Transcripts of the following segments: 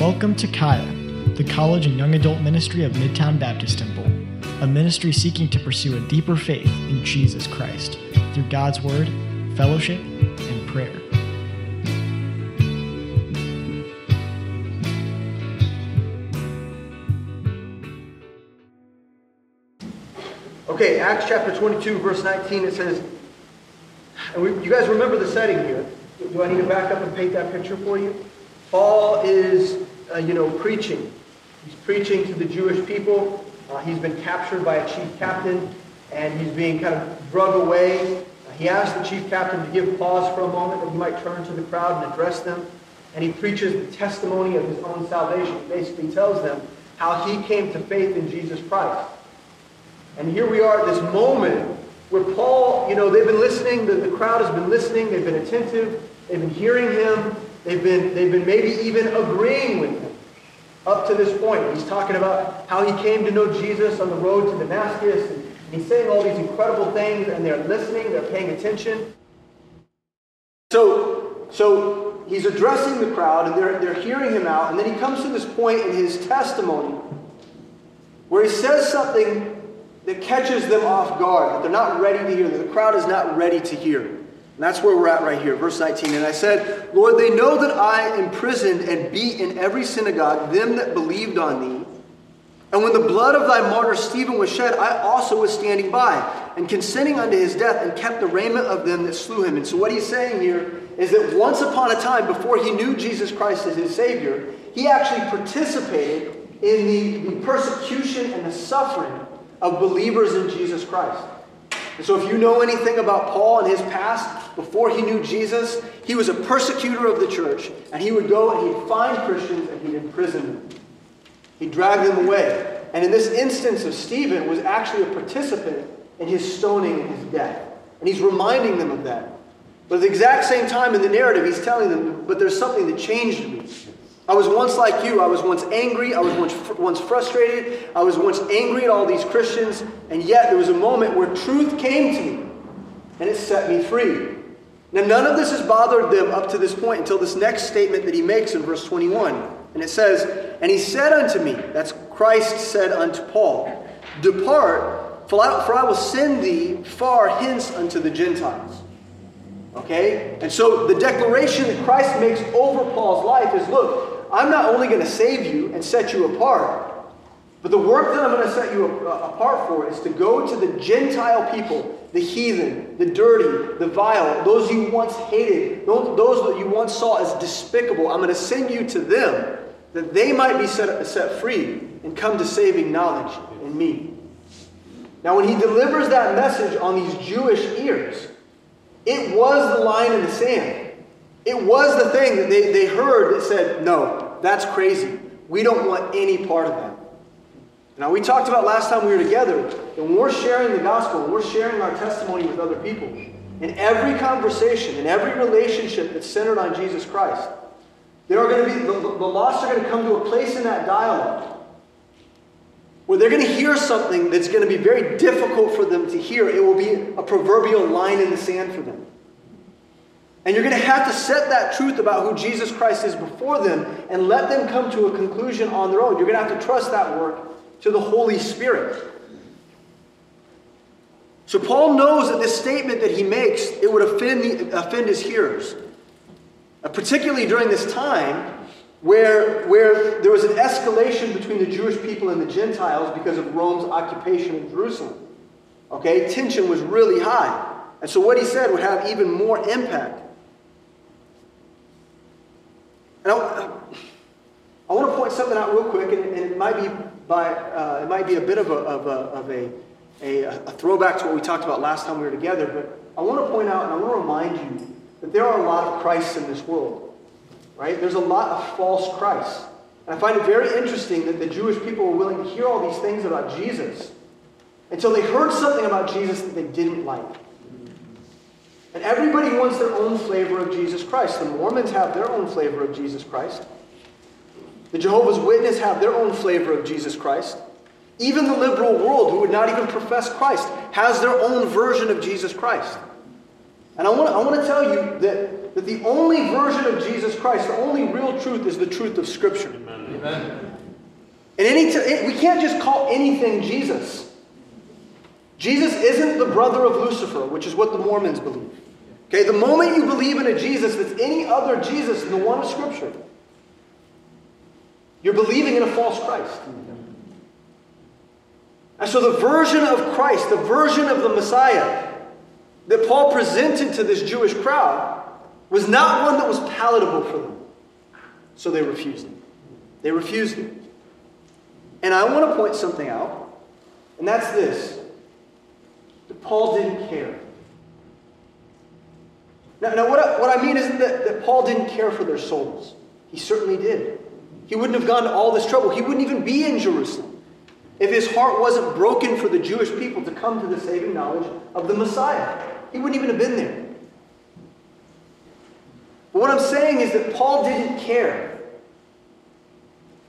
Welcome to Kaya, the college and young adult ministry of Midtown Baptist Temple, a ministry seeking to pursue a deeper faith in Jesus Christ through God's Word, fellowship, and prayer. Okay, Acts chapter 22, verse 19, it says, and we, you guys remember the setting here. Do I need to back up and paint that picture for you? Paul is, uh, you know, preaching. He's preaching to the Jewish people. Uh, he's been captured by a chief captain, and he's being kind of drug away. Uh, he asks the chief captain to give pause for a moment that he might turn to the crowd and address them. And he preaches the testimony of his own salvation. He basically tells them how he came to faith in Jesus Christ. And here we are at this moment where Paul, you know, they've been listening, the, the crowd has been listening, they've been attentive, they've been hearing him, they've been, they've been maybe even agreeing with him up to this point. He's talking about how he came to know Jesus on the road to Damascus, and he's saying all these incredible things, and they're listening, they're paying attention. So, so he's addressing the crowd, and they're, they're hearing him out, and then he comes to this point in his testimony where he says something that catches them off guard, that they're not ready to hear, that the crowd is not ready to hear. And that's where we're at right here, verse 19. And I said, Lord, they know that I imprisoned and beat in every synagogue them that believed on thee. And when the blood of thy martyr Stephen was shed, I also was standing by, and consenting unto his death, and kept the raiment of them that slew him. And so what he's saying here is that once upon a time, before he knew Jesus Christ as his Savior, he actually participated in the, the persecution and the suffering of believers in Jesus Christ. And so, if you know anything about Paul and his past, before he knew Jesus, he was a persecutor of the church, and he would go and he'd find Christians and he'd imprison them. He'd drag them away. And in this instance of Stephen was actually a participant in his stoning and his death. And he's reminding them of that. But at the exact same time in the narrative, he's telling them, but there's something that changed me. I was once like you. I was once angry. I was once, once frustrated. I was once angry at all these Christians. And yet there was a moment where truth came to me and it set me free. Now, none of this has bothered them up to this point until this next statement that he makes in verse 21. And it says, And he said unto me, that's Christ said unto Paul, Depart, for I, will send thee far hence unto the Gentiles. Okay? And so the declaration that Christ makes over Paul's life is look, I'm not only going to save you and set you apart, but the work that I'm going to set you uh, apart for is to go to the Gentile people, the heathen, the dirty, the vile, those you once hated, those that you once saw as despicable. I'm going to send you to them that they might be set, set free and come to saving knowledge in me. Now, when he delivers that message on these Jewish ears, it was the line in the sand. It was the thing that they, they heard that said, no, that's crazy. We don't want any part of that. Now, we talked about last time we were together when we're sharing the gospel, we're sharing our testimony with other people, in every conversation, in every relationship that's centered on Jesus Christ, there are going to be, the, the lost are going to come to a place in that dialogue where they're going to hear something that's going to be very difficult for them to hear. It will be a proverbial line in the sand for them. And you're going to have to set that truth about who Jesus Christ is before them and let them come to a conclusion on their own. You're going to have to trust that work to the Holy Spirit. So Paul knows that this statement that he makes, it would offend, the, offend his hearers. Uh, particularly during this time where, where there was an escalation between the Jewish people and the Gentiles because of Rome's occupation of Jerusalem. Okay, tension was really high. And so what he said would have even more impact. And I, I want to point something out real quick, and, and it might be by uh, it might be a bit of a of a, of a, a, a throwback to what we talked about last time we were together. But I want to point out and I want to remind you that there are a lot of Christs in this world, right? There's a lot of false Christs. And I find it very interesting that the Jewish people were willing to hear all these things about Jesus until they heard something about Jesus that they didn't like. And everybody wants their own flavor of Jesus Christ. The Mormons have their own flavor of Jesus Christ. The Jehovah's Witnesses have their own flavor of Jesus Christ. Even the liberal world, who would not even profess Christ, has their own version of Jesus Christ. And I want, to, I want to tell you that that the only version of Jesus Christ, the only real truth, is the truth of Scripture. Amen. And any t- we can't just call anything Jesus. Jesus isn't the brother of Lucifer, which is what the Mormons believe. Okay, the moment you believe in a Jesus that's any other Jesus than the one of Scripture, you're believing in a false Christ. And so the version of Christ, the version of the Messiah that Paul presented to this Jewish crowd was not one that was palatable for them. So they refused it. They refused it. And I want to point something out, and that's this that Paul didn't care. Now, now what, I, what I mean isn't that, that Paul didn't care for their souls. He certainly did. He wouldn't have gone to all this trouble. He wouldn't even be in Jerusalem if his heart wasn't broken for the Jewish people to come to the saving knowledge of the Messiah. He wouldn't even have been there. But what I'm saying is that Paul didn't care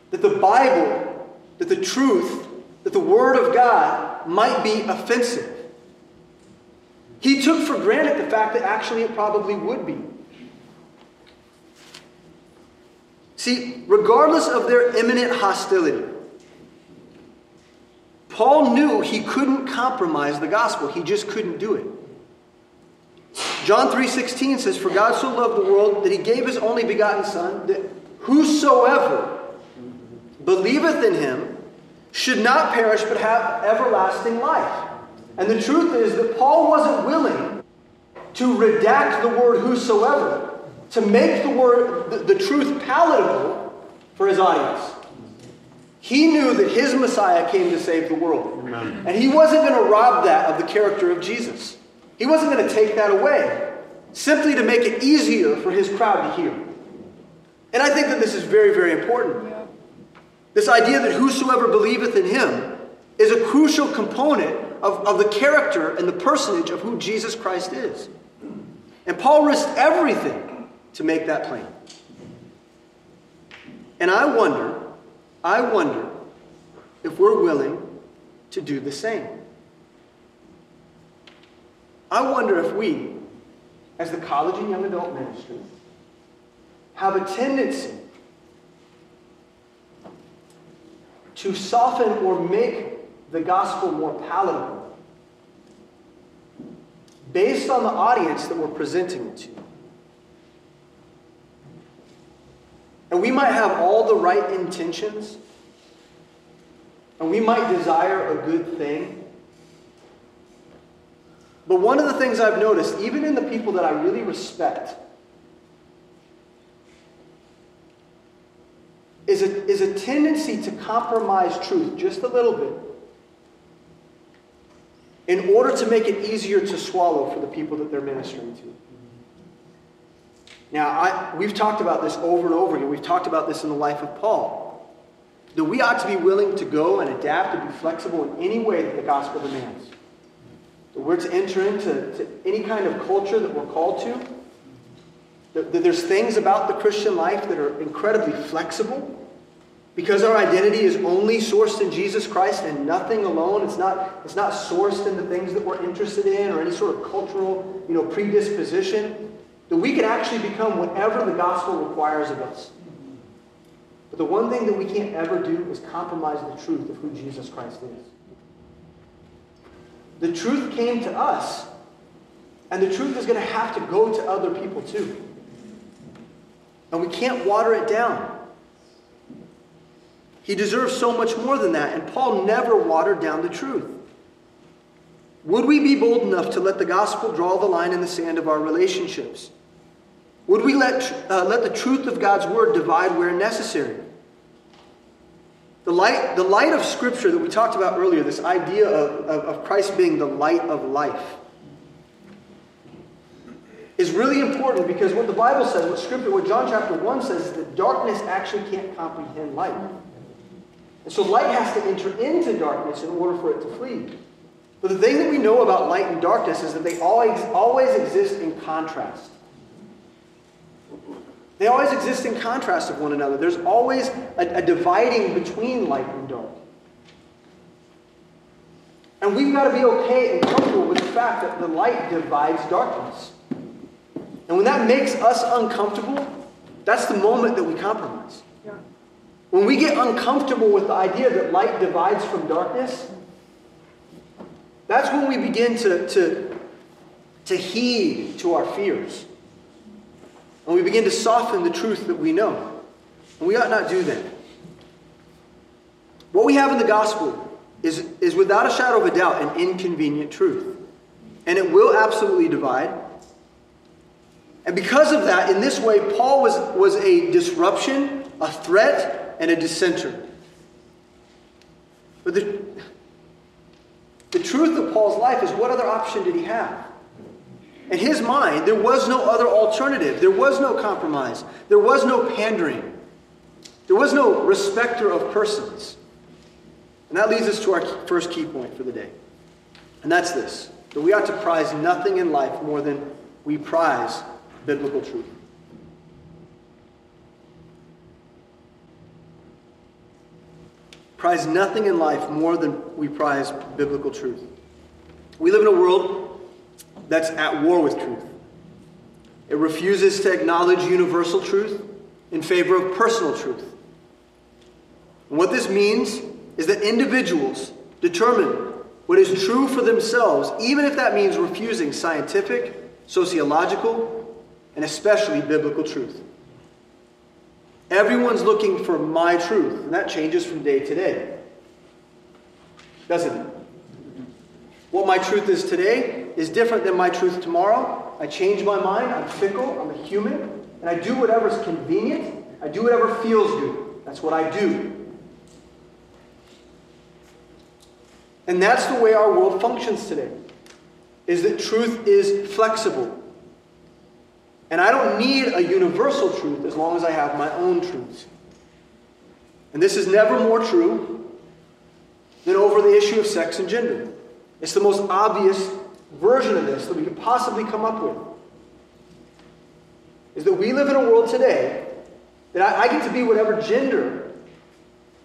that the Bible, that the truth, that the Word of God might be offensive. He took for granted the fact that actually it probably would be. See, regardless of their imminent hostility, Paul knew he couldn't compromise the gospel. He just couldn't do it. John 3:16 says, "For God so loved the world that he gave his only begotten son that whosoever believeth in him should not perish but have everlasting life." And the truth is that Paul wasn't willing to redact the word whosoever to make the word the, the truth palatable for his audience. He knew that his Messiah came to save the world. Amen. And he wasn't going to rob that of the character of Jesus. He wasn't going to take that away simply to make it easier for his crowd to hear. And I think that this is very, very important. This idea that whosoever believeth in him is a crucial component of, of the character and the personage of who Jesus Christ is. And Paul risked everything to make that plain. And I wonder, I wonder if we're willing to do the same. I wonder if we, as the college and young adult ministry, have a tendency to soften or make the gospel more palatable based on the audience that we're presenting it to. And we might have all the right intentions, and we might desire a good thing. But one of the things I've noticed, even in the people that I really respect, is a, is a tendency to compromise truth just a little bit in order to make it easier to swallow for the people that they're ministering to. Now, I, we've talked about this over and over again. We've talked about this in the life of Paul. That we ought to be willing to go and adapt and be flexible in any way that the gospel demands. That we're to enter into to any kind of culture that we're called to. That, that there's things about the Christian life that are incredibly flexible. Because our identity is only sourced in Jesus Christ and nothing alone. It's not, it's not sourced in the things that we're interested in or any sort of cultural you know, predisposition that we can actually become whatever the gospel requires of us. But the one thing that we can't ever do is compromise the truth of who Jesus Christ is. The truth came to us, and the truth is going to have to go to other people too. And we can't water it down. He deserves so much more than that, and Paul never watered down the truth. Would we be bold enough to let the gospel draw the line in the sand of our relationships? Would we let, uh, let the truth of God's word divide where necessary? The light, the light of Scripture that we talked about earlier, this idea of, of, of Christ being the light of life, is really important because what the Bible says, what Scripture, what John chapter 1 says, is that darkness actually can't comprehend light. And so light has to enter into darkness in order for it to flee. But the thing that we know about light and darkness is that they always, always exist in contrast. They always exist in contrast of one another. There's always a, a dividing between light and dark. And we've got to be okay and comfortable with the fact that the light divides darkness. And when that makes us uncomfortable, that's the moment that we compromise. When we get uncomfortable with the idea that light divides from darkness, that's when we begin to, to, to heed to our fears. And we begin to soften the truth that we know. And we ought not do that. What we have in the gospel is, is without a shadow of a doubt an inconvenient truth. And it will absolutely divide. And because of that, in this way, Paul was, was a disruption, a threat, and a dissenter. But the, the truth of Paul's life is what other option did he have? In his mind, there was no other alternative. There was no compromise. There was no pandering. There was no respecter of persons. And that leads us to our first key point for the day. And that's this that we ought to prize nothing in life more than we prize biblical truth. Prize nothing in life more than we prize biblical truth. We live in a world that's at war with truth. It refuses to acknowledge universal truth in favor of personal truth. And what this means is that individuals determine what is true for themselves, even if that means refusing scientific, sociological, and especially biblical truth. Everyone's looking for my truth, and that changes from day to day. Doesn't it? What my truth is today is different than my truth tomorrow. I change my mind, I'm fickle, I'm a human, and I do whatever's convenient, I do whatever feels good. That's what I do. And that's the way our world functions today. Is that truth is flexible. And I don't need a universal truth as long as I have my own truths. And this is never more true than over the issue of sex and gender. It's the most obvious version of this that we could possibly come up with. Is that we live in a world today that I, I get to be whatever gender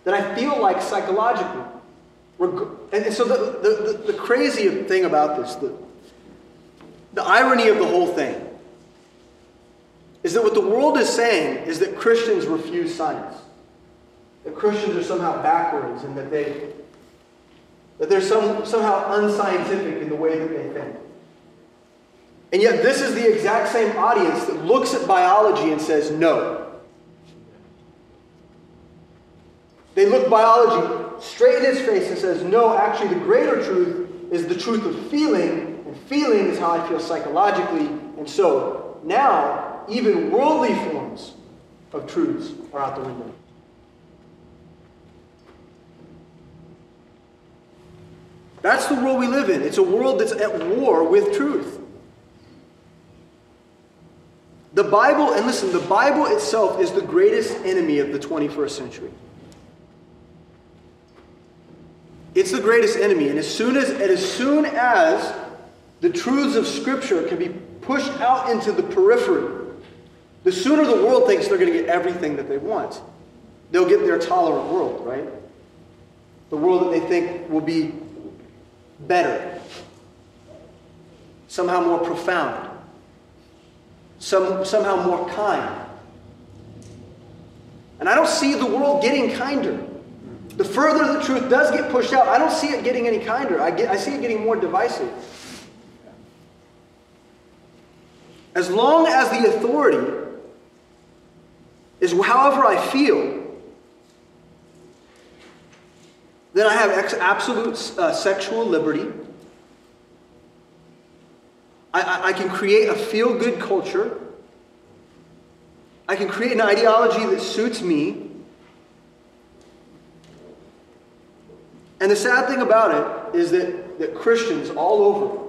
that I feel like psychologically. And so the, the, the, the crazy thing about this, the, the irony of the whole thing, is that what the world is saying is that Christians refuse science. That Christians are somehow backwards and that they that they're some, somehow unscientific in the way that they think. And yet this is the exact same audience that looks at biology and says no. They look biology straight in its face and says, no, actually the greater truth is the truth of feeling, and feeling is how I feel psychologically. And so now even worldly forms of truths are out the window. That's the world we live in. It's a world that's at war with truth. The Bible, and listen, the Bible itself is the greatest enemy of the 21st century. It's the greatest enemy. And as soon as, and as soon as the truths of Scripture can be pushed out into the periphery, the sooner the world thinks they're going to get everything that they want, they'll get their tolerant world, right? The world that they think will be better, somehow more profound, some, somehow more kind. And I don't see the world getting kinder. The further the truth does get pushed out, I don't see it getting any kinder. I, get, I see it getting more divisive. As long as the authority is however I feel, then I have absolute uh, sexual liberty. I, I, I can create a feel good culture. I can create an ideology that suits me. And the sad thing about it is that, that Christians all over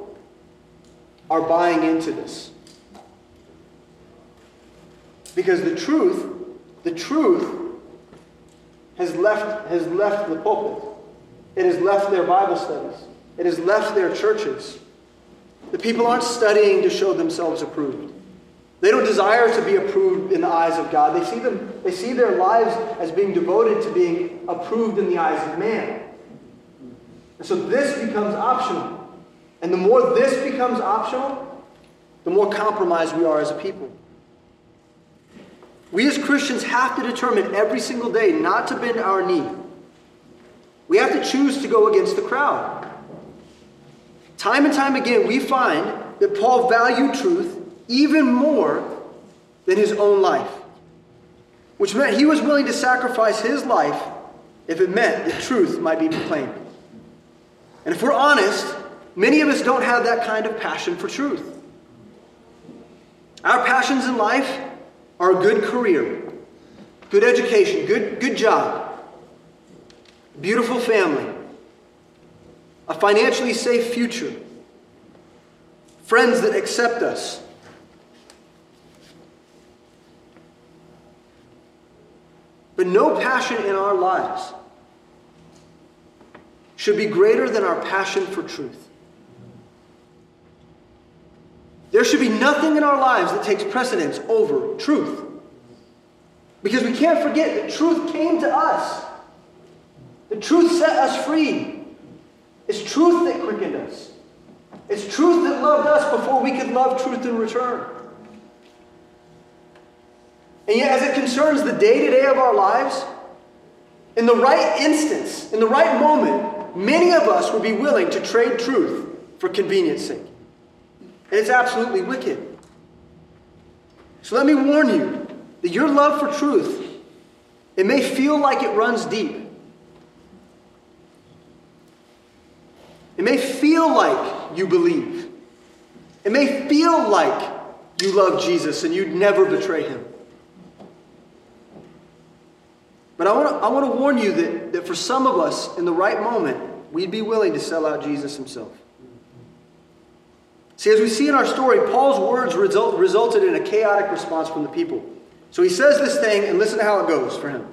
are buying into this. Because the truth the truth has left, has left the pulpit. It has left their Bible studies. It has left their churches. The people aren't studying to show themselves approved. They don't desire to be approved in the eyes of God. They see, them, they see their lives as being devoted to being approved in the eyes of man. And so this becomes optional. And the more this becomes optional, the more compromised we are as a people. We as Christians have to determine every single day not to bend our knee. We have to choose to go against the crowd. Time and time again, we find that Paul valued truth even more than his own life, which meant he was willing to sacrifice his life if it meant that truth might be proclaimed. And if we're honest, many of us don't have that kind of passion for truth. Our passions in life are a good career, good education, good, good job, beautiful family, a financially safe future, friends that accept us. But no passion in our lives should be greater than our passion for truth. There should be nothing in our lives that takes precedence over truth. Because we can't forget that truth came to us. The truth set us free. It's truth that quickened us. It's truth that loved us before we could love truth in return. And yet, as it concerns the day to day of our lives, in the right instance, in the right moment, many of us would be willing to trade truth for convenience sake. And it's absolutely wicked. So let me warn you that your love for truth, it may feel like it runs deep. It may feel like you believe. It may feel like you love Jesus and you'd never betray him. But I want to I want to warn you that, that for some of us, in the right moment, we'd be willing to sell out Jesus himself. See, as we see in our story, Paul's words result, resulted in a chaotic response from the people. So he says this thing, and listen to how it goes for him.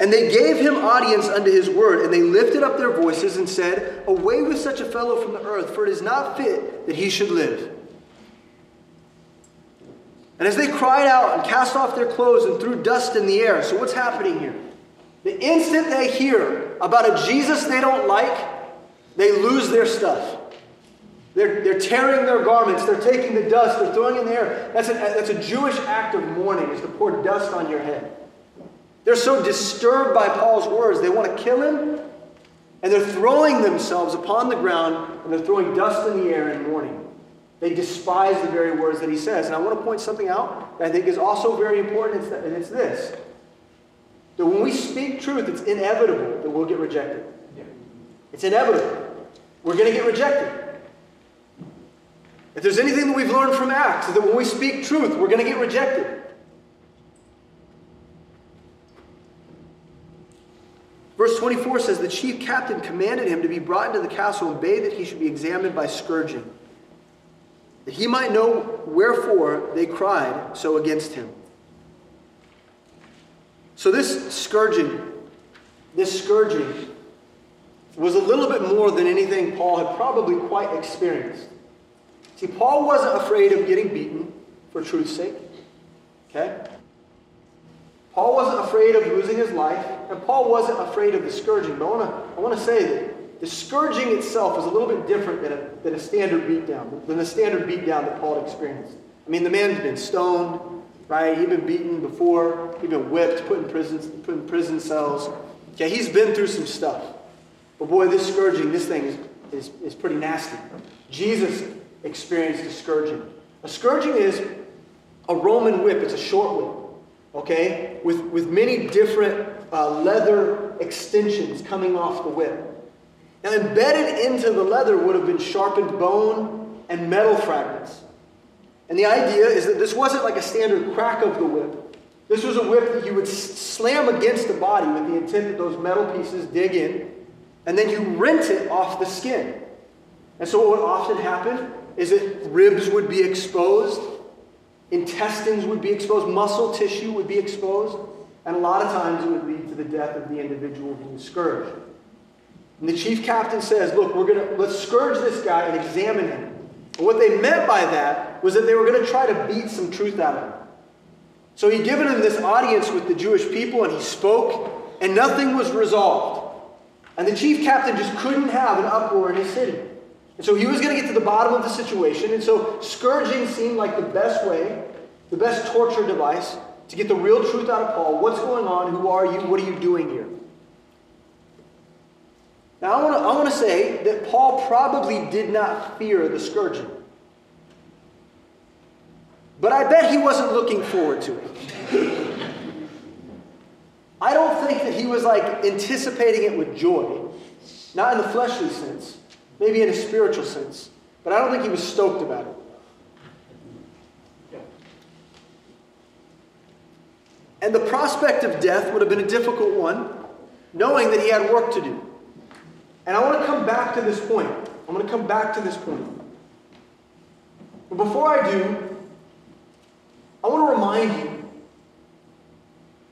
And they gave him audience unto his word, and they lifted up their voices and said, Away with such a fellow from the earth, for it is not fit that he should live. And as they cried out and cast off their clothes and threw dust in the air, so what's happening here? The instant they hear about a Jesus they don't like, they lose their stuff. They're, they're tearing their garments, they're taking the dust, they're throwing in the air. That's, that's a Jewish act of mourning, is to pour dust on your head. They're so disturbed by Paul's words, they want to kill him, and they're throwing themselves upon the ground, and they're throwing dust in the air in mourning. They despise the very words that he says. And I want to point something out that I think is also very important, and it's this. That when we speak truth, it's inevitable that we'll get rejected. It's inevitable. We're going to get rejected. If there's anything that we've learned from Acts, is that when we speak truth, we're going to get rejected. Verse 24 says, The chief captain commanded him to be brought into the castle and bade that he should be examined by scourging, that he might know wherefore they cried so against him. So, this scourging, this scourging was a little bit more than anything Paul had probably quite experienced. See, Paul wasn't afraid of getting beaten for truth's sake. Okay? Paul wasn't afraid of losing his life, and Paul wasn't afraid of the scourging. But I want to I want to say that the scourging itself is a little bit different than a, than a standard beatdown, than the standard beatdown that Paul experienced. I mean, the man's been stoned, right? He'd been beaten before, he'd been whipped, put in prison, put in prison cells. Yeah, he's been through some stuff. But boy, this scourging, this thing is, is, is pretty nasty. Jesus experienced a scourging. A scourging is a Roman whip, it's a short whip, okay, with, with many different uh, leather extensions coming off the whip. Now, embedded into the leather would have been sharpened bone and metal fragments. And the idea is that this wasn't like a standard crack of the whip. This was a whip that you would slam against the body with the intent that those metal pieces dig in, and then you rent it off the skin. And so, what would often happen is that ribs would be exposed, intestines would be exposed, muscle tissue would be exposed, and a lot of times it would lead to the death of the individual being scourged. And the chief captain says, Look, we're gonna let's scourge this guy and examine him. And what they meant by that was that they were to try to beat some truth out of him. So he'd given him this audience with the Jewish people, and he spoke, and nothing was resolved. And the chief captain just couldn't have an uproar in his city. And so he was going to get to the bottom of the situation. And so scourging seemed like the best way, the best torture device to get the real truth out of Paul. What's going on? Who are you? What are you doing here? Now, I want to I want to say that Paul probably did not fear the scourging. But I bet he wasn't looking forward to it. I don't think that he was like anticipating it with joy, not in the fleshly sense, maybe in a spiritual sense, but I don't think he was stoked about it. And the prospect of death would have been a difficult one, knowing that he had work to do. And I want to come back to this point. I'm going to come back to this point. But before I do, I want to remind you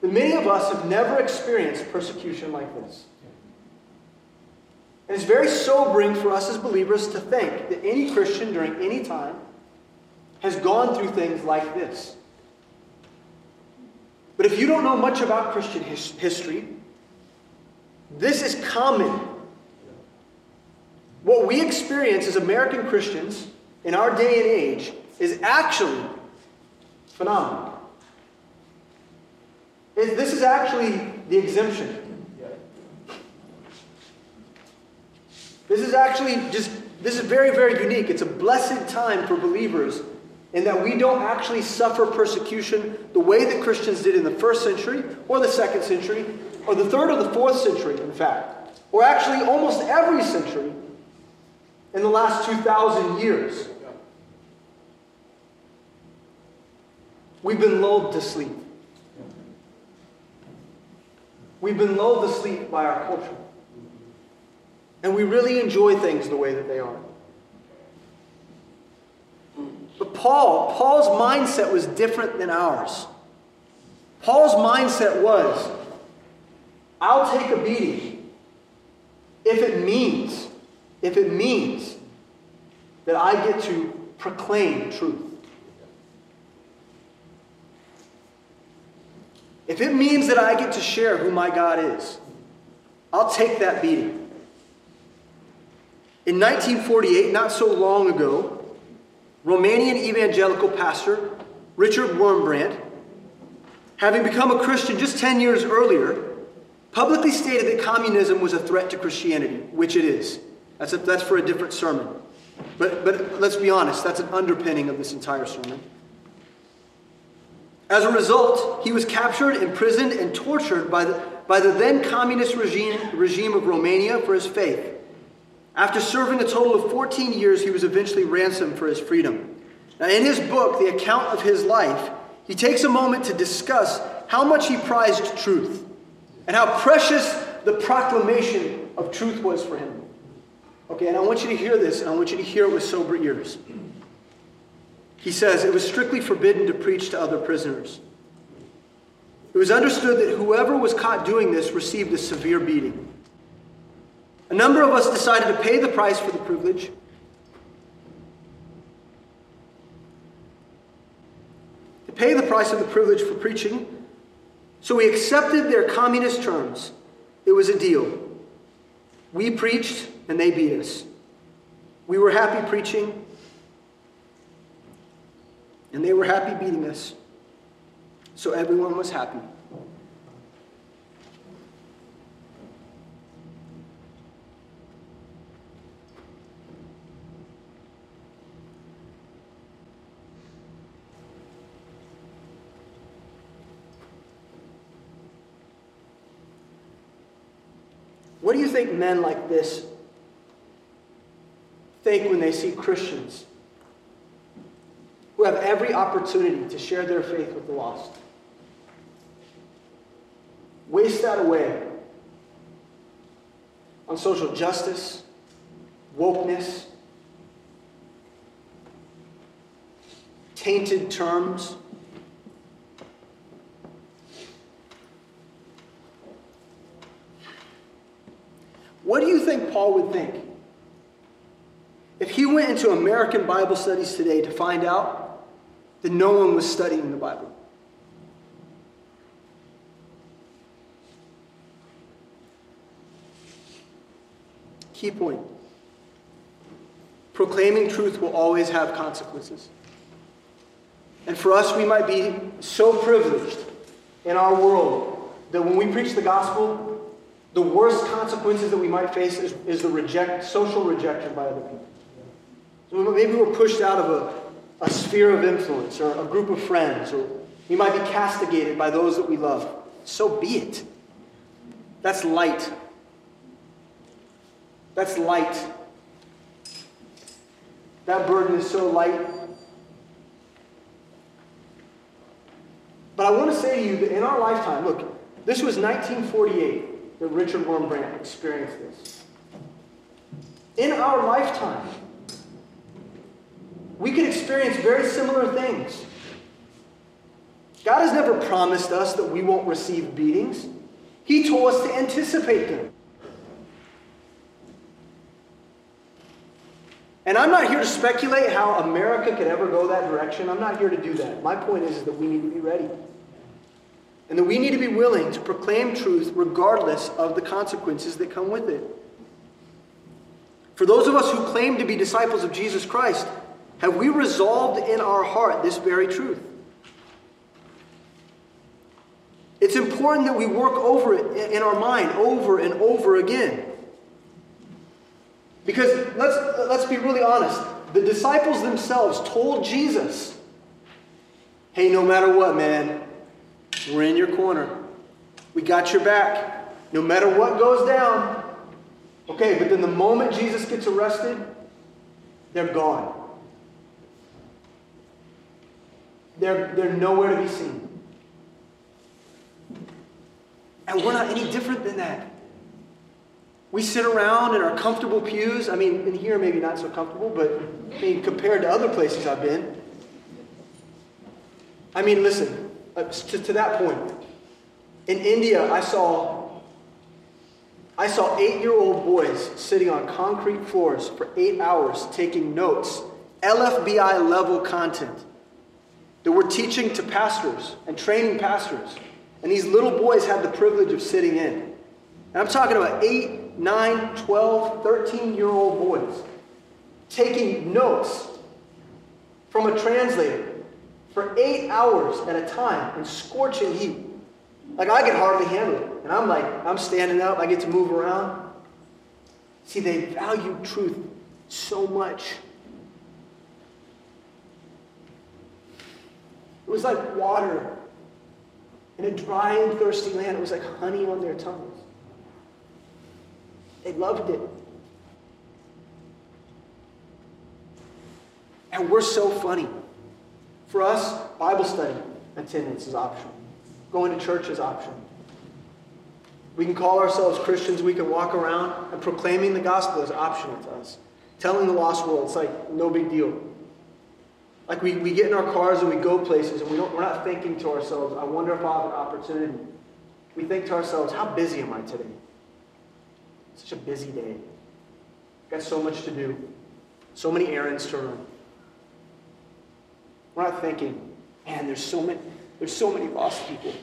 that many of us have never experienced persecution like this. And it's very sobering for us as believers to think that any Christian during any time has gone through things like this. But if you don't know much about Christian his- history, this is common. What we experience as American Christians in our day and age is actually phenomenal. This is actually the exemption. This is actually just, this is very, very unique. It's a blessed time for believers in that we don't actually suffer persecution the way that Christians did in the first century, or the second century, or the third or the fourth century, in fact, or actually almost every century in the last 2,000 years. We've been lulled to sleep. We've been lulled to sleep by our culture. And we really enjoy things the way that they are. But Paul, Paul's mindset was different than ours. Paul's mindset was I'll take a beating if it means, if it means that I get to proclaim truth. If it means that I get to share who my God is, I'll take that beating. In 1948, not so long ago, Romanian evangelical pastor Richard Wurmbrand, having become a Christian just 10 years earlier, publicly stated that communism was a threat to Christianity, which it is. That's, a, that's for a different sermon. But, but let's be honest, that's an underpinning of this entire sermon. As a result, he was captured, imprisoned, and tortured by the, by the then communist regime, regime of Romania for his faith. After serving a total of 14 years, he was eventually ransomed for his freedom. Now, in his book, The Account of His Life, he takes a moment to discuss how much he prized truth and how precious the proclamation of truth was for him. Okay, and I want you to hear this, and I want you to hear it with sober ears. He says, It was strictly forbidden to preach to other prisoners. It was understood that whoever was caught doing this received a severe beating. A number of us decided to pay the price for the privilege. To pay the price of the privilege for preaching. So we accepted their communist terms. It was a deal. We preached and they beat us. We were happy preaching and they were happy beating us. So everyone was happy. Do you think men like this think when they see Christians who have every opportunity to share their faith with the lost. Waste that away on social justice, wokeness, tainted terms. What do you think Paul would think if he went into American Bible studies today to find out that no one was studying the Bible. Key point. proclaiming truth will always have consequences. And for us, we might be so privileged in our world that when we preach the gospel, the worst consequences that we might face is, is the reject, social rejection by other people. So maybe we're pushed out of a, a sphere of influence or a group of friends, or we might be castigated by those that we love. So be it. That's light. That's light. That burden is so light. But I want to say to you that in our lifetime, look, this was 1948 that Richard Wurmbrand experienced this. In our lifetime, we could experience very similar things. God has never promised us that we won't receive beatings. He told us to anticipate them. And I'm not here to speculate how America could ever go that direction. I'm not here to do that. My point is, is that we need to be ready. And that we need to be willing to proclaim truth regardless of the consequences that come with it. For those of us who claim to be disciples of Jesus Christ, have we resolved in our heart this very truth? It's important that we work over it in our mind over and over again. Because let's, let's be really honest. The disciples themselves told Jesus, hey, no matter what, man, we're in your corner. We got your back. No matter what goes down. Okay, but then the moment Jesus gets arrested, they're gone. They're, they're nowhere to be seen. And we're not any different than that. We sit around in our comfortable pews. I mean, in here, maybe not so comfortable, but I mean, compared to other places I've been. I mean, listen, uh, to, to that point, in India, I saw I saw eight-year-old boys sitting on concrete floors for eight hours taking notes, LFBI level content that we're teaching to pastors and training pastors. And these little boys had the privilege of sitting in. And I'm talking about 8, 9, 12, 13 year old boys taking notes from a translator for eight hours at a time in scorching heat. Like I could hardly handle it. And I'm like, I'm standing up, I get to move around. See, they value truth so much. It was like water in a dry and thirsty land. It was like honey on their tongues. They loved it. And we're so funny. For us, Bible study attendance is optional. Going to church is optional. We can call ourselves Christians. We can walk around, and proclaiming the gospel is optional to us. Telling the lost world, it's like no big deal. Like we, we get in our cars and we go places and we don't, we're not thinking to ourselves, I wonder if I'll have an opportunity. We think to ourselves, how busy am I today? Such a busy day. Got so much to do. So many errands to run. We're not thinking, man, there's so many, there's so many lost people.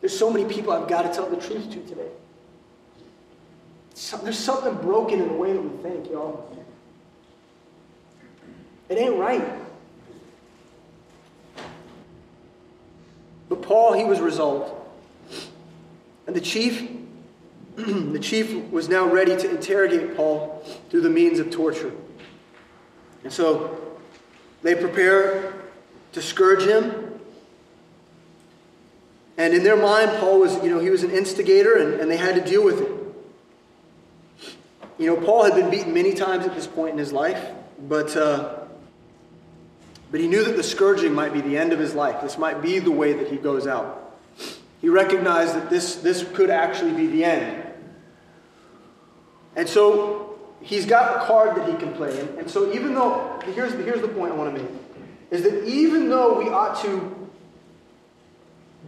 There's so many people I've got to tell the truth to today. There's something broken in the way that we think, y'all. It ain't right. But Paul, he was resolved. And the chief, the chief was now ready to interrogate Paul through the means of torture. And so they prepare to scourge him. And in their mind, Paul was, you know, he was an instigator and, and they had to deal with it. You know, Paul had been beaten many times at this point in his life, but, uh, but he knew that the scourging might be the end of his life. This might be the way that he goes out. He recognized that this, this could actually be the end. And so he's got a card that he can play. And, and so even though, here's, here's the point I want to make, is that even though we ought to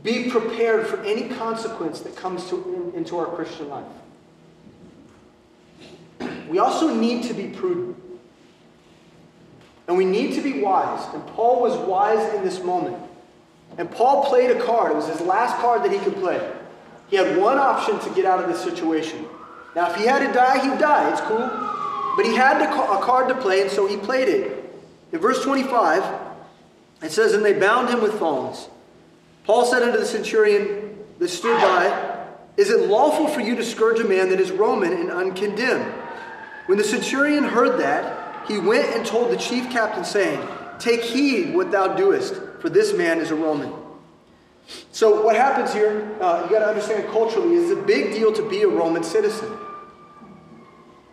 be prepared for any consequence that comes to, in, into our Christian life, we also need to be prudent. And we need to be wise. And Paul was wise in this moment. And Paul played a card. It was his last card that he could play. He had one option to get out of this situation. Now, if he had to die, he'd die. It's cool. But he had a card to play, and so he played it. In verse 25, it says, And they bound him with thongs. Paul said unto the centurion that stood by, Is it lawful for you to scourge a man that is Roman and uncondemned? When the centurion heard that, he went and told the chief captain, saying, Take heed what thou doest, for this man is a Roman. So, what happens here, uh, you got to understand culturally, is it's a big deal to be a Roman citizen.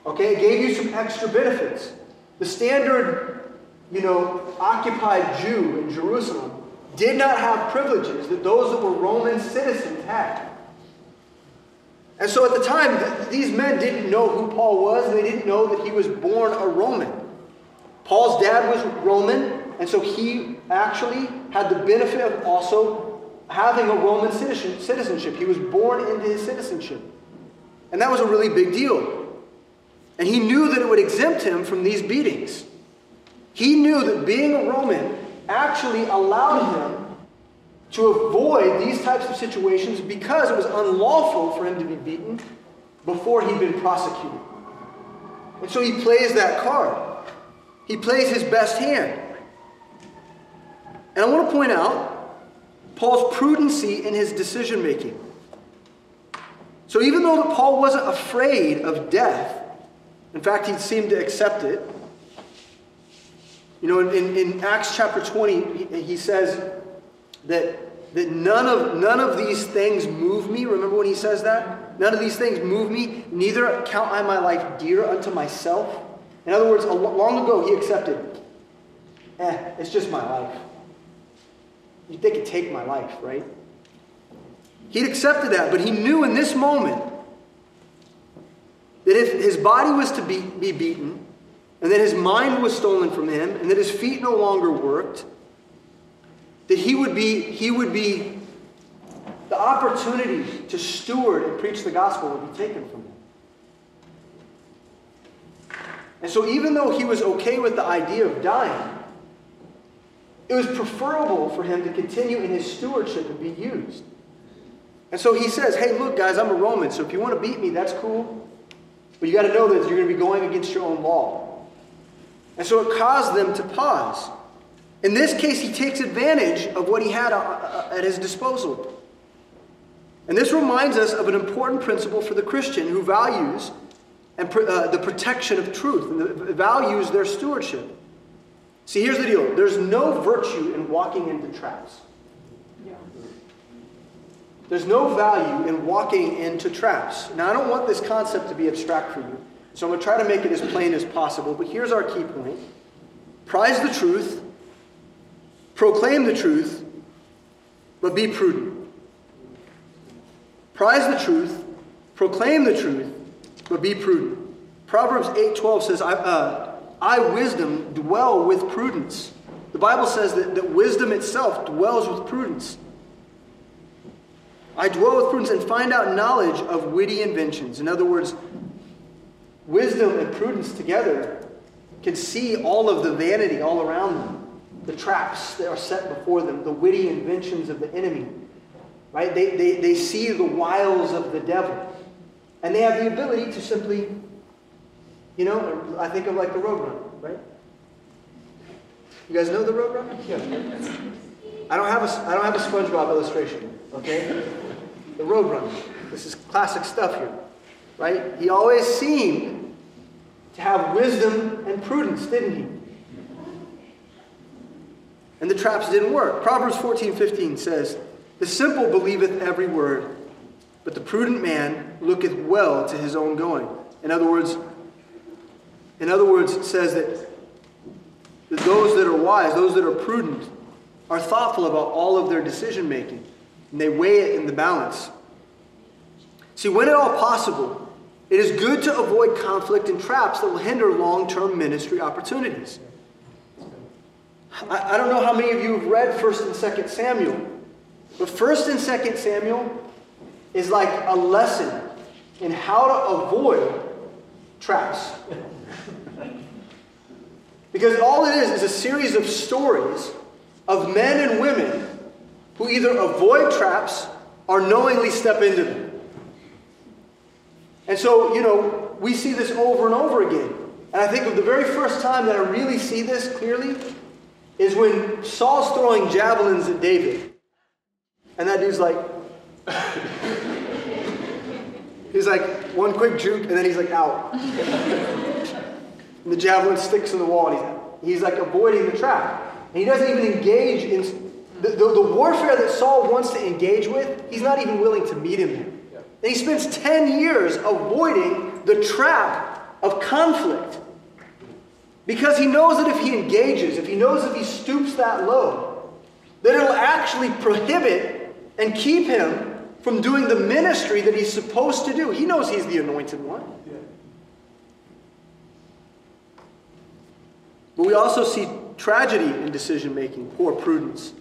Okay, it gave you some extra benefits. The standard, you know, occupied Jew in Jerusalem did not have privileges that those that were Roman citizens had. And so at the time, th- these men didn't know who Paul was, and they didn't know that he was born a Roman. Paul's dad was Roman, and so he actually had the benefit of also having a Roman citizenship. He was born into his citizenship. And that was a really big deal. And he knew that it would exempt him from these beatings. He knew that being a Roman actually allowed him to avoid these types of situations because it was unlawful for him to be beaten before he'd been prosecuted. And so he plays that card. He plays his best hand. And I want to point out Paul's prudency in his decision making. So even though Paul wasn't afraid of death, in fact, he seemed to accept it. You know, in, in Acts chapter 20, he, he says that, that none, of, none of these things move me. Remember when he says that? None of these things move me, neither count I my life dear unto myself. In other words, long ago he accepted, eh, it's just my life. They could take my life, right? He'd accepted that, but he knew in this moment that if his body was to be, be beaten, and that his mind was stolen from him, and that his feet no longer worked, that he would be, he would be the opportunity to steward and preach the gospel would be taken from him. And so, even though he was okay with the idea of dying, it was preferable for him to continue in his stewardship and be used. And so he says, Hey, look, guys, I'm a Roman, so if you want to beat me, that's cool. But you got to know that you're going to be going against your own law. And so it caused them to pause. In this case, he takes advantage of what he had uh, uh, at his disposal. And this reminds us of an important principle for the Christian who values and uh, the protection of truth and values their stewardship. See, here's the deal there's no virtue in walking into traps. There's no value in walking into traps. Now, I don't want this concept to be abstract for you, so I'm going to try to make it as plain as possible. But here's our key point prize the truth, proclaim the truth, but be prudent. Prize the truth, proclaim the truth, but be prudent. Proverbs 8:12 says, I, uh, I, wisdom, dwell with prudence. The Bible says that, that wisdom itself dwells with prudence. I dwell with prudence and find out knowledge of witty inventions. In other words, wisdom and prudence together can see all of the vanity all around them, the traps that are set before them, the witty inventions of the enemy. Right? They, they, they see the wiles of the devil. And they have the ability to simply, you know, I think of like the Roadrunner, right? You guys know the Roadrunner? Yeah. I don't have a, I don't have a SpongeBob illustration, okay? the Roadrunner. This is classic stuff here, right? He always seemed to have wisdom and prudence, didn't he? And the traps didn't work. Proverbs 14 15 says, The simple believeth every word, but the prudent man looketh well to his own going. In other words, in other words, it says that, that those that are wise, those that are prudent, are thoughtful about all of their decision making and they weigh it in the balance. See, when at all possible, it is good to avoid conflict and traps that will hinder long term ministry opportunities. I, I, don't know how many of you have read 1st and 2nd Samuel, but 1st and 2nd Samuel is like a lesson in how to avoid traps. because all it is is a series of stories of men and women who either avoid traps or knowingly step into them. And so, you know, we see this over and over again. And I think of the very first time that I really see this clearly is when Saul's throwing javelins at David. And that dude's like, he's like, one quick juke, and then he's like out. and the javelin sticks in the wall, and he's, he's like avoiding the trap. And he doesn't even engage in the, the, the, warfare that Saul wants to engage with, he's not even willing to meet him in. And he spends 10 years avoiding the trap of conflict. Because he knows that if he engages, if he knows if he stoops that low, that it'll actually prohibit and keep him from doing the ministry that he's supposed to do. He knows he's the anointed one. But we also see tragedy in decision making, poor prudence.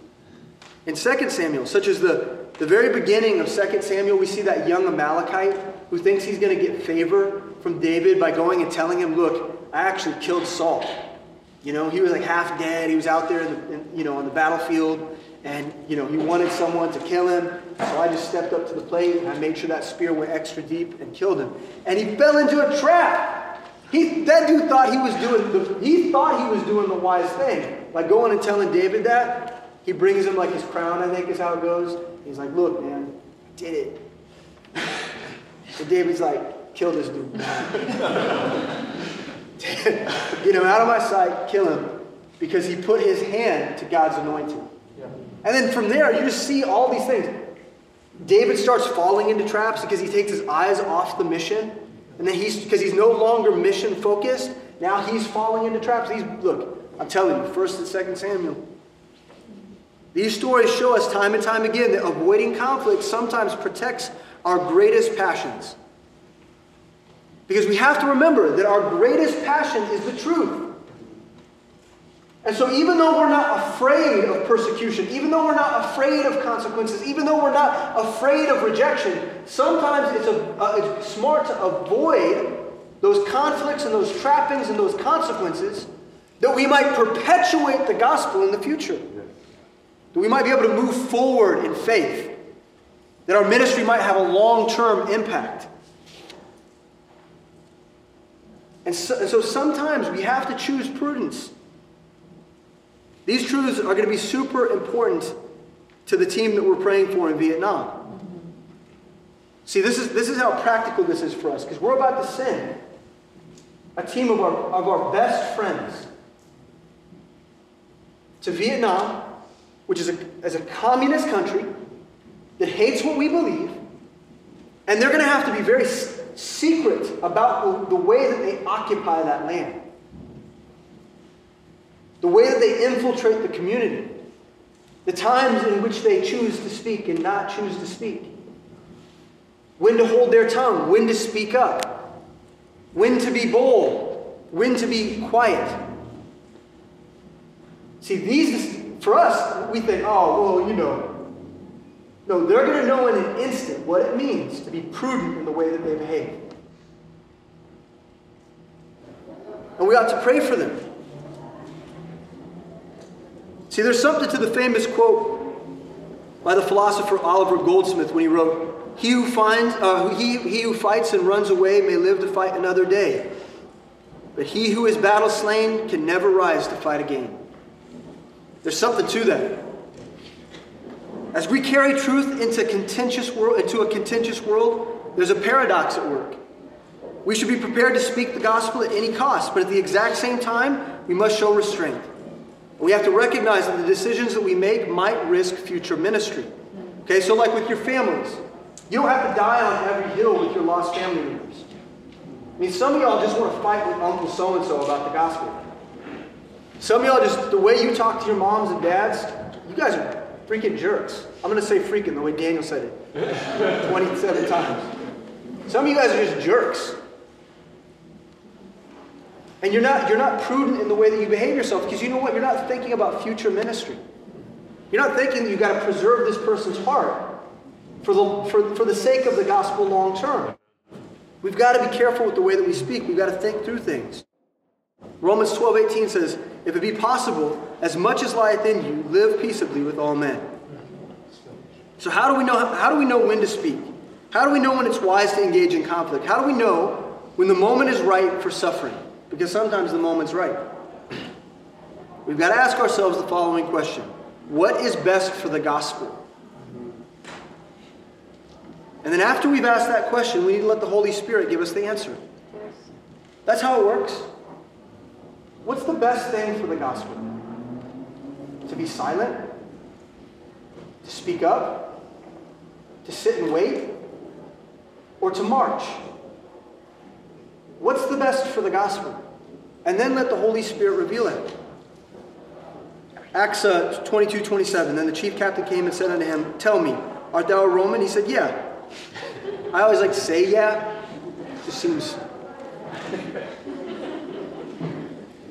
In 2 Samuel, such as the, the very beginning of 2 Samuel, we see that young Amalekite who thinks he's going to get favor from David by going and telling him, Look, I actually killed Saul. You know, he was like half dead. He was out there, in the, in, you know, on the battlefield, and you know, he wanted someone to kill him. So I just stepped up to the plate and I made sure that spear went extra deep and killed him. And he fell into a trap. He, that dude thought he was doing the, he thought he was doing the wise thing, like going and telling David that. He brings him like his crown, I think is how it goes. He's like, look, man, I did it. And David's like, kill this dude. Get him out of my sight, kill him. Because he put his hand to God's anointing. Yeah. And then from there, you just see all these things. David starts falling into traps because he takes his eyes off the mission. And then he's, because he's no longer mission focused, now he's falling into traps. He's, look, I'm telling you, 1st and 2nd Samuel, these stories show us time and time again that avoiding conflict sometimes protects our greatest passions. Because we have to remember that our greatest passion is the truth. And so, even though we're not afraid of persecution, even though we're not afraid of consequences, even though we're not afraid of rejection, sometimes it's, a, uh, it's smart to avoid those conflicts and those trappings and those consequences that we might perpetuate the gospel in the future that we might be able to move forward in faith, that our ministry might have a long term impact. And so, and so, sometimes we have to choose prudence. These truths are going to be super important to the team that we're praying for in Vietnam. See, this is, this is how practical this is for us, because we're about to send a team of our, of our best friends to Vietnam which is a, as a communist country that hates what we believe, and they're going to have to be very secret about the, the way that they occupy that land, the way that they infiltrate the community, the times in which they choose to speak and not choose to speak, when to hold their tongue, when to speak up, when to be bold, when to be quiet. See, these for us, we think, oh, well, you know. No, they're going to know in an instant what it means to be prudent in the way that they behave. And we ought to pray for them. See, there's something to the famous quote by the philosopher Oliver Goldsmith when he wrote, "He who finds, uh, he, he who fights and runs away may live to fight another day, but he who is battle slain can never rise to fight again." There's something to that. As we carry truth into contentious world, into a contentious world, there's a paradox at work. We should be prepared to speak the gospel at any cost, but at the exact same time, we must show restraint. We have to recognize that the decisions that we make might risk future ministry. Okay, so like with your families, you don't have to die on every hill with your lost family members. I mean, some of y'all just want to fight with Uncle so and so about the gospel. Some of y'all just, the way you talk to your moms and dads, you guys are freaking jerks. I'm going to say freaking the way Daniel said it 27 times. Some of you guys are just jerks. And you're not, you're not prudent in the way that you behave yourself because you know what? You're not thinking about future ministry. You're not thinking that you've got to preserve this person's heart for the, for, for the sake of the gospel long term. We've got to be careful with the way that we speak. We've got to think through things. Romans 12, 18 says, If it be possible, as much as lieth in you, live peaceably with all men. So how do we know how do we know when to speak? How do we know when it's wise to engage in conflict? How do we know when the moment is right for suffering? Because sometimes the moment's right. We've got to ask ourselves the following question What is best for the gospel? And then after we've asked that question, we need to let the Holy Spirit give us the answer. That's how it works. What's the best thing for the gospel? To be silent? To speak up? To sit and wait? Or to march? What's the best for the gospel? And then let the Holy Spirit reveal it. Acts uh, 22 27. Then the chief captain came and said unto him, Tell me, art thou a Roman? He said, Yeah. I always like to say, Yeah. It just seems.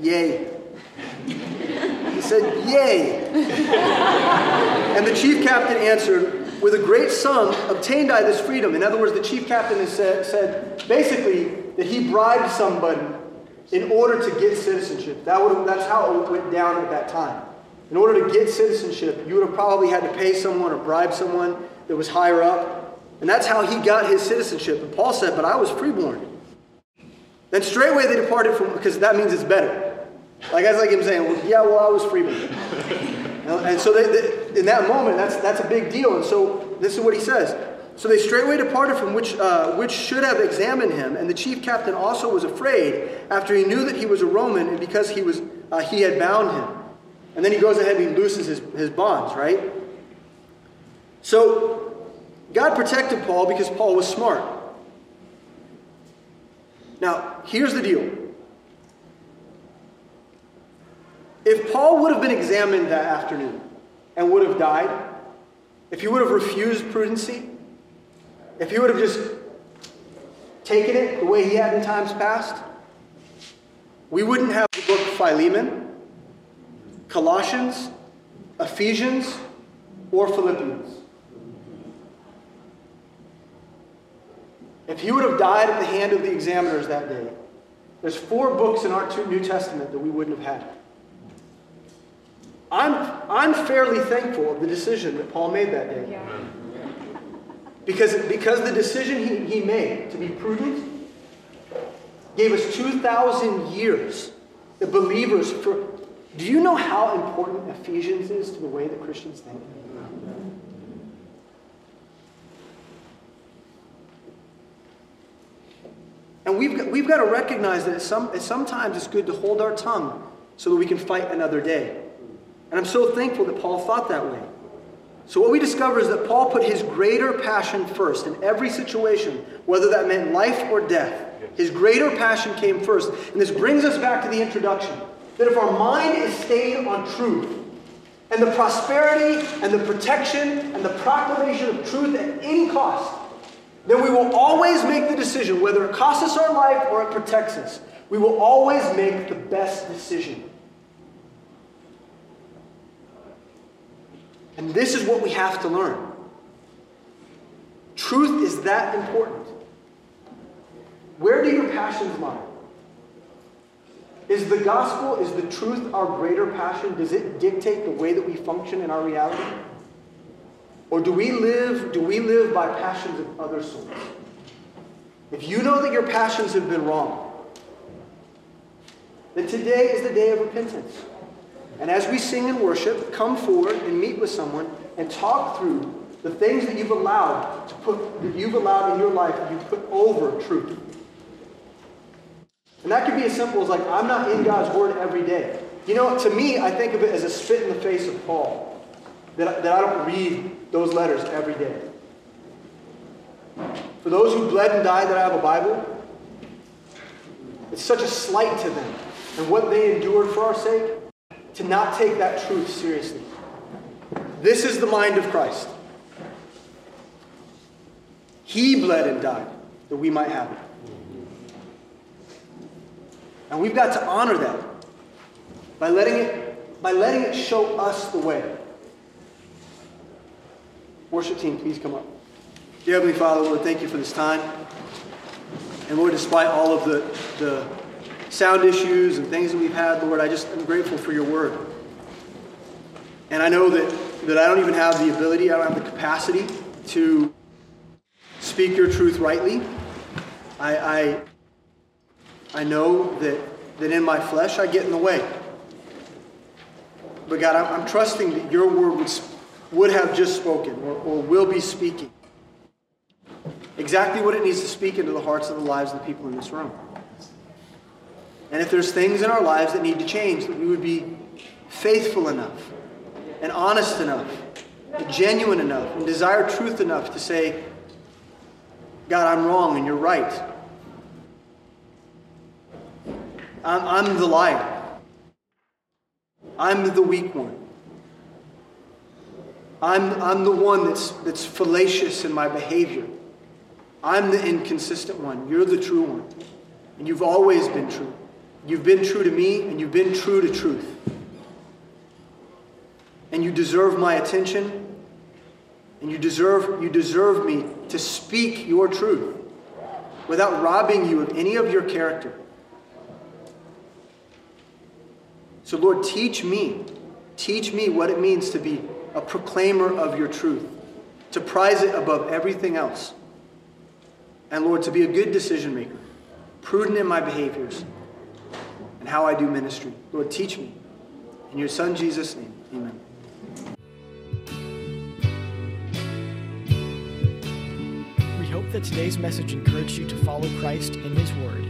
Yay. He said, Yay. and the chief captain answered, With a great sum obtained I this freedom. In other words, the chief captain said, said basically that he bribed somebody in order to get citizenship. That would, that's how it went down at that time. In order to get citizenship, you would have probably had to pay someone or bribe someone that was higher up. And that's how he got his citizenship. And Paul said, But I was freeborn. Then straightway they departed from, because that means it's better. Like that's like him saying, well, yeah, well, I was freeborn. and so they, they, in that moment, that's, that's a big deal. And so this is what he says. So they straightway departed from which, uh, which should have examined him. And the chief captain also was afraid after he knew that he was a Roman and because he, was, uh, he had bound him. And then he goes ahead and he looses his, his bonds, right? So God protected Paul because Paul was smart. Now, here's the deal. If Paul would have been examined that afternoon and would have died, if he would have refused prudency, if he would have just taken it the way he had in times past, we wouldn't have the book Philemon, Colossians, Ephesians, or Philippians. If he would have died at the hand of the examiners that day, there's four books in our New Testament that we wouldn't have had. I'm, I'm fairly thankful of the decision that Paul made that day. Because, because the decision he, he made to be prudent gave us 2,000 years the believers for. Do you know how important Ephesians is to the way that Christians think? And we've got, we've got to recognize that some, sometimes it's good to hold our tongue so that we can fight another day. And I'm so thankful that Paul thought that way. So, what we discover is that Paul put his greater passion first in every situation, whether that meant life or death. His greater passion came first. And this brings us back to the introduction that if our mind is stayed on truth, and the prosperity and the protection and the proclamation of truth at any cost, then we will always make the decision, whether it costs us our life or it protects us. We will always make the best decision. And this is what we have to learn. Truth is that important. Where do your passions lie? Is the gospel, is the truth our greater passion? Does it dictate the way that we function in our reality? Or do we live, do we live by passions of other sorts? If you know that your passions have been wrong, then today is the day of repentance. And as we sing and worship, come forward and meet with someone and talk through the things that you've allowed to put that you've allowed in your life that you've put over truth. And that could be as simple as like, I'm not in God's word every day. You know, to me, I think of it as a spit in the face of Paul. That, that I don't read those letters every day. For those who bled and died that I have a Bible, it's such a slight to them and what they endured for our sake to not take that truth seriously. This is the mind of Christ. He bled and died that we might have it. And we've got to honor that by letting it, by letting it show us the way. Worship team, please come up. Dear Heavenly Father, Lord, thank you for this time. And Lord, despite all of the, the sound issues and things that we've had, Lord, I just am grateful for your word. And I know that, that I don't even have the ability, I don't have the capacity to speak your truth rightly. I, I, I know that, that in my flesh I get in the way. But God, I'm, I'm trusting that your word would, would have just spoken or, or will be speaking exactly what it needs to speak into the hearts of the lives of the people in this room. And if there's things in our lives that need to change, that we would be faithful enough and honest enough and genuine enough and desire truth enough to say, God, I'm wrong and you're right. I'm, I'm the liar. I'm the weak one. I'm, I'm the one that's, that's fallacious in my behavior. I'm the inconsistent one. You're the true one. And you've always been true. You've been true to me, and you've been true to truth. And you deserve my attention, and you deserve, you deserve me to speak your truth without robbing you of any of your character. So, Lord, teach me. Teach me what it means to be a proclaimer of your truth, to prize it above everything else. And Lord, to be a good decision maker, prudent in my behaviors, and how I do ministry. Lord, teach me. In your Son, Jesus' name, amen. We hope that today's message encouraged you to follow Christ in His Word.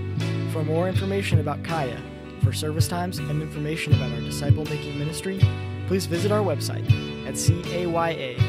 For more information about Kaya, for service times, and information about our disciple making ministry, please visit our website at caya.live